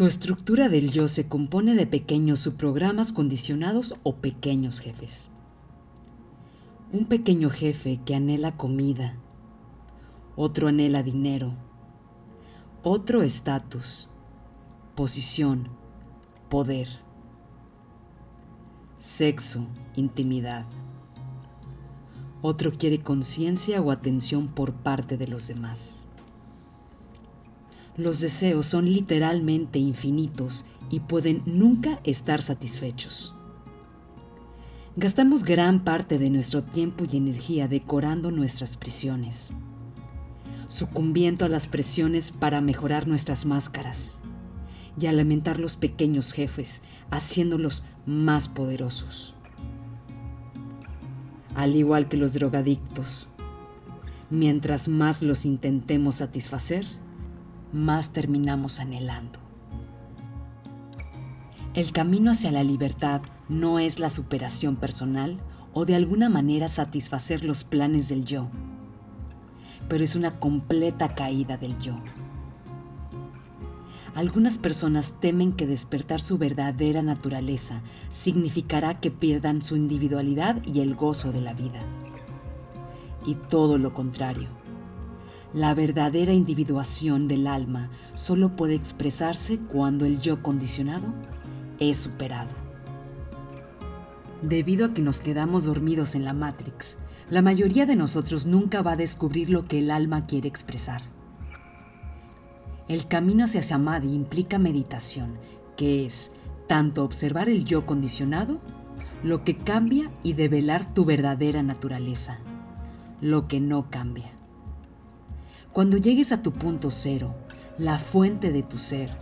Tu estructura del yo se compone de pequeños subprogramas condicionados o pequeños jefes. Un pequeño jefe que anhela comida. Otro anhela dinero. Otro estatus posición, poder, sexo, intimidad. Otro quiere conciencia o atención por parte de los demás. Los deseos son literalmente infinitos y pueden nunca estar satisfechos. Gastamos gran parte de nuestro tiempo y energía decorando nuestras prisiones, sucumbiendo a las presiones para mejorar nuestras máscaras y alimentar los pequeños jefes, haciéndolos más poderosos. Al igual que los drogadictos, mientras más los intentemos satisfacer, más terminamos anhelando. El camino hacia la libertad no es la superación personal o de alguna manera satisfacer los planes del yo, pero es una completa caída del yo. Algunas personas temen que despertar su verdadera naturaleza significará que pierdan su individualidad y el gozo de la vida. Y todo lo contrario. La verdadera individuación del alma solo puede expresarse cuando el yo condicionado es superado. Debido a que nos quedamos dormidos en la Matrix, la mayoría de nosotros nunca va a descubrir lo que el alma quiere expresar. El camino hacia Samadhi implica meditación, que es tanto observar el yo condicionado, lo que cambia y develar tu verdadera naturaleza, lo que no cambia. Cuando llegues a tu punto cero, la fuente de tu ser,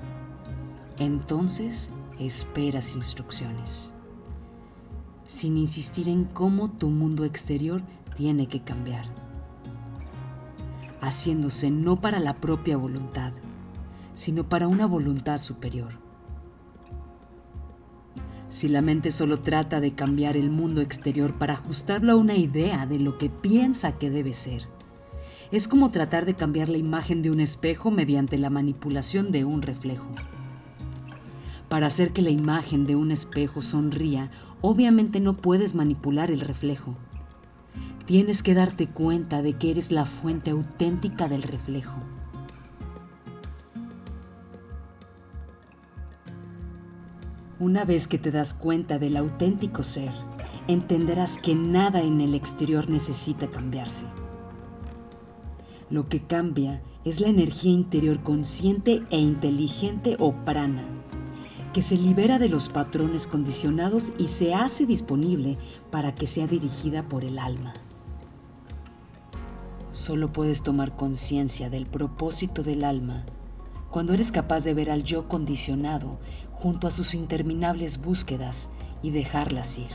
entonces esperas instrucciones, sin insistir en cómo tu mundo exterior tiene que cambiar, haciéndose no para la propia voluntad, sino para una voluntad superior. Si la mente solo trata de cambiar el mundo exterior para ajustarlo a una idea de lo que piensa que debe ser, es como tratar de cambiar la imagen de un espejo mediante la manipulación de un reflejo. Para hacer que la imagen de un espejo sonría, obviamente no puedes manipular el reflejo. Tienes que darte cuenta de que eres la fuente auténtica del reflejo. Una vez que te das cuenta del auténtico ser, entenderás que nada en el exterior necesita cambiarse. Lo que cambia es la energía interior consciente e inteligente o prana, que se libera de los patrones condicionados y se hace disponible para que sea dirigida por el alma. Solo puedes tomar conciencia del propósito del alma cuando eres capaz de ver al yo condicionado junto a sus interminables búsquedas y dejarlas ir.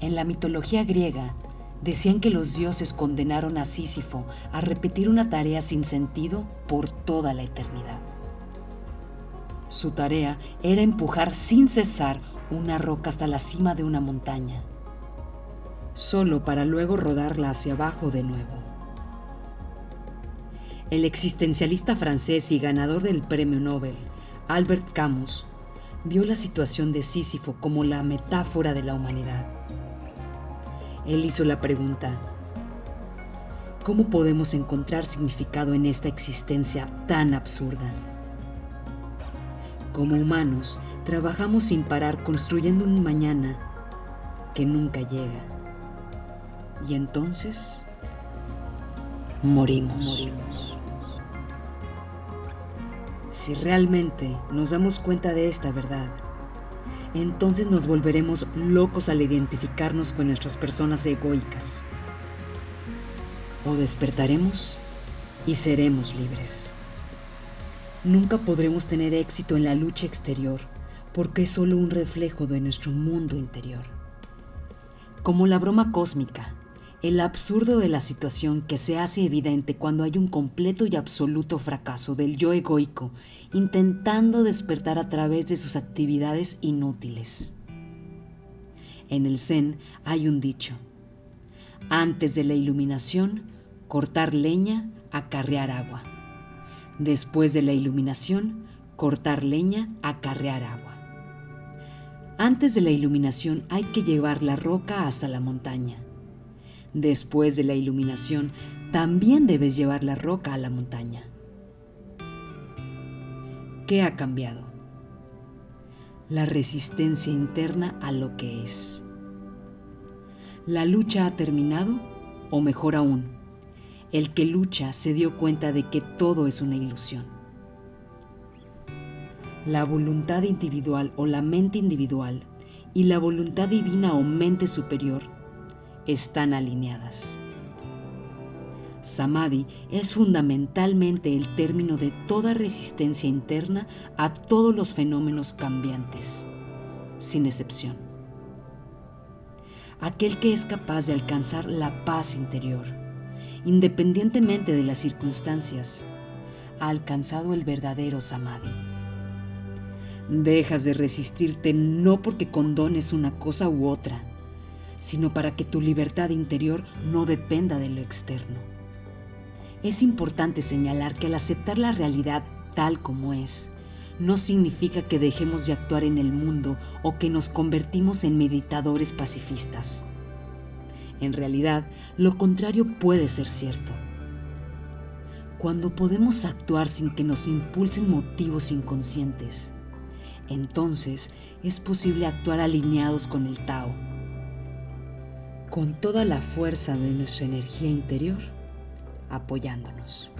En la mitología griega, decían que los dioses condenaron a Sísifo a repetir una tarea sin sentido por toda la eternidad. Su tarea era empujar sin cesar una roca hasta la cima de una montaña, solo para luego rodarla hacia abajo de nuevo. El existencialista francés y ganador del Premio Nobel, Albert Camus vio la situación de Sísifo como la metáfora de la humanidad. Él hizo la pregunta, ¿cómo podemos encontrar significado en esta existencia tan absurda? Como humanos, trabajamos sin parar construyendo un mañana que nunca llega. Y entonces morimos. Si realmente nos damos cuenta de esta verdad, entonces nos volveremos locos al identificarnos con nuestras personas egoicas. O despertaremos y seremos libres. Nunca podremos tener éxito en la lucha exterior porque es solo un reflejo de nuestro mundo interior. Como la broma cósmica, el absurdo de la situación que se hace evidente cuando hay un completo y absoluto fracaso del yo egoico intentando despertar a través de sus actividades inútiles. En el Zen hay un dicho, antes de la iluminación, cortar leña, acarrear agua. Después de la iluminación, cortar leña, acarrear agua. Antes de la iluminación hay que llevar la roca hasta la montaña. Después de la iluminación también debes llevar la roca a la montaña. ¿Qué ha cambiado? La resistencia interna a lo que es. ¿La lucha ha terminado? O mejor aún, el que lucha se dio cuenta de que todo es una ilusión la voluntad individual o la mente individual y la voluntad divina o mente superior están alineadas. Samadhi es fundamentalmente el término de toda resistencia interna a todos los fenómenos cambiantes, sin excepción. Aquel que es capaz de alcanzar la paz interior, independientemente de las circunstancias, ha alcanzado el verdadero Samadhi. Dejas de resistirte no porque condones una cosa u otra, sino para que tu libertad interior no dependa de lo externo. Es importante señalar que al aceptar la realidad tal como es, no significa que dejemos de actuar en el mundo o que nos convertimos en meditadores pacifistas. En realidad, lo contrario puede ser cierto. Cuando podemos actuar sin que nos impulsen motivos inconscientes, entonces es posible actuar alineados con el Tao, con toda la fuerza de nuestra energía interior, apoyándonos.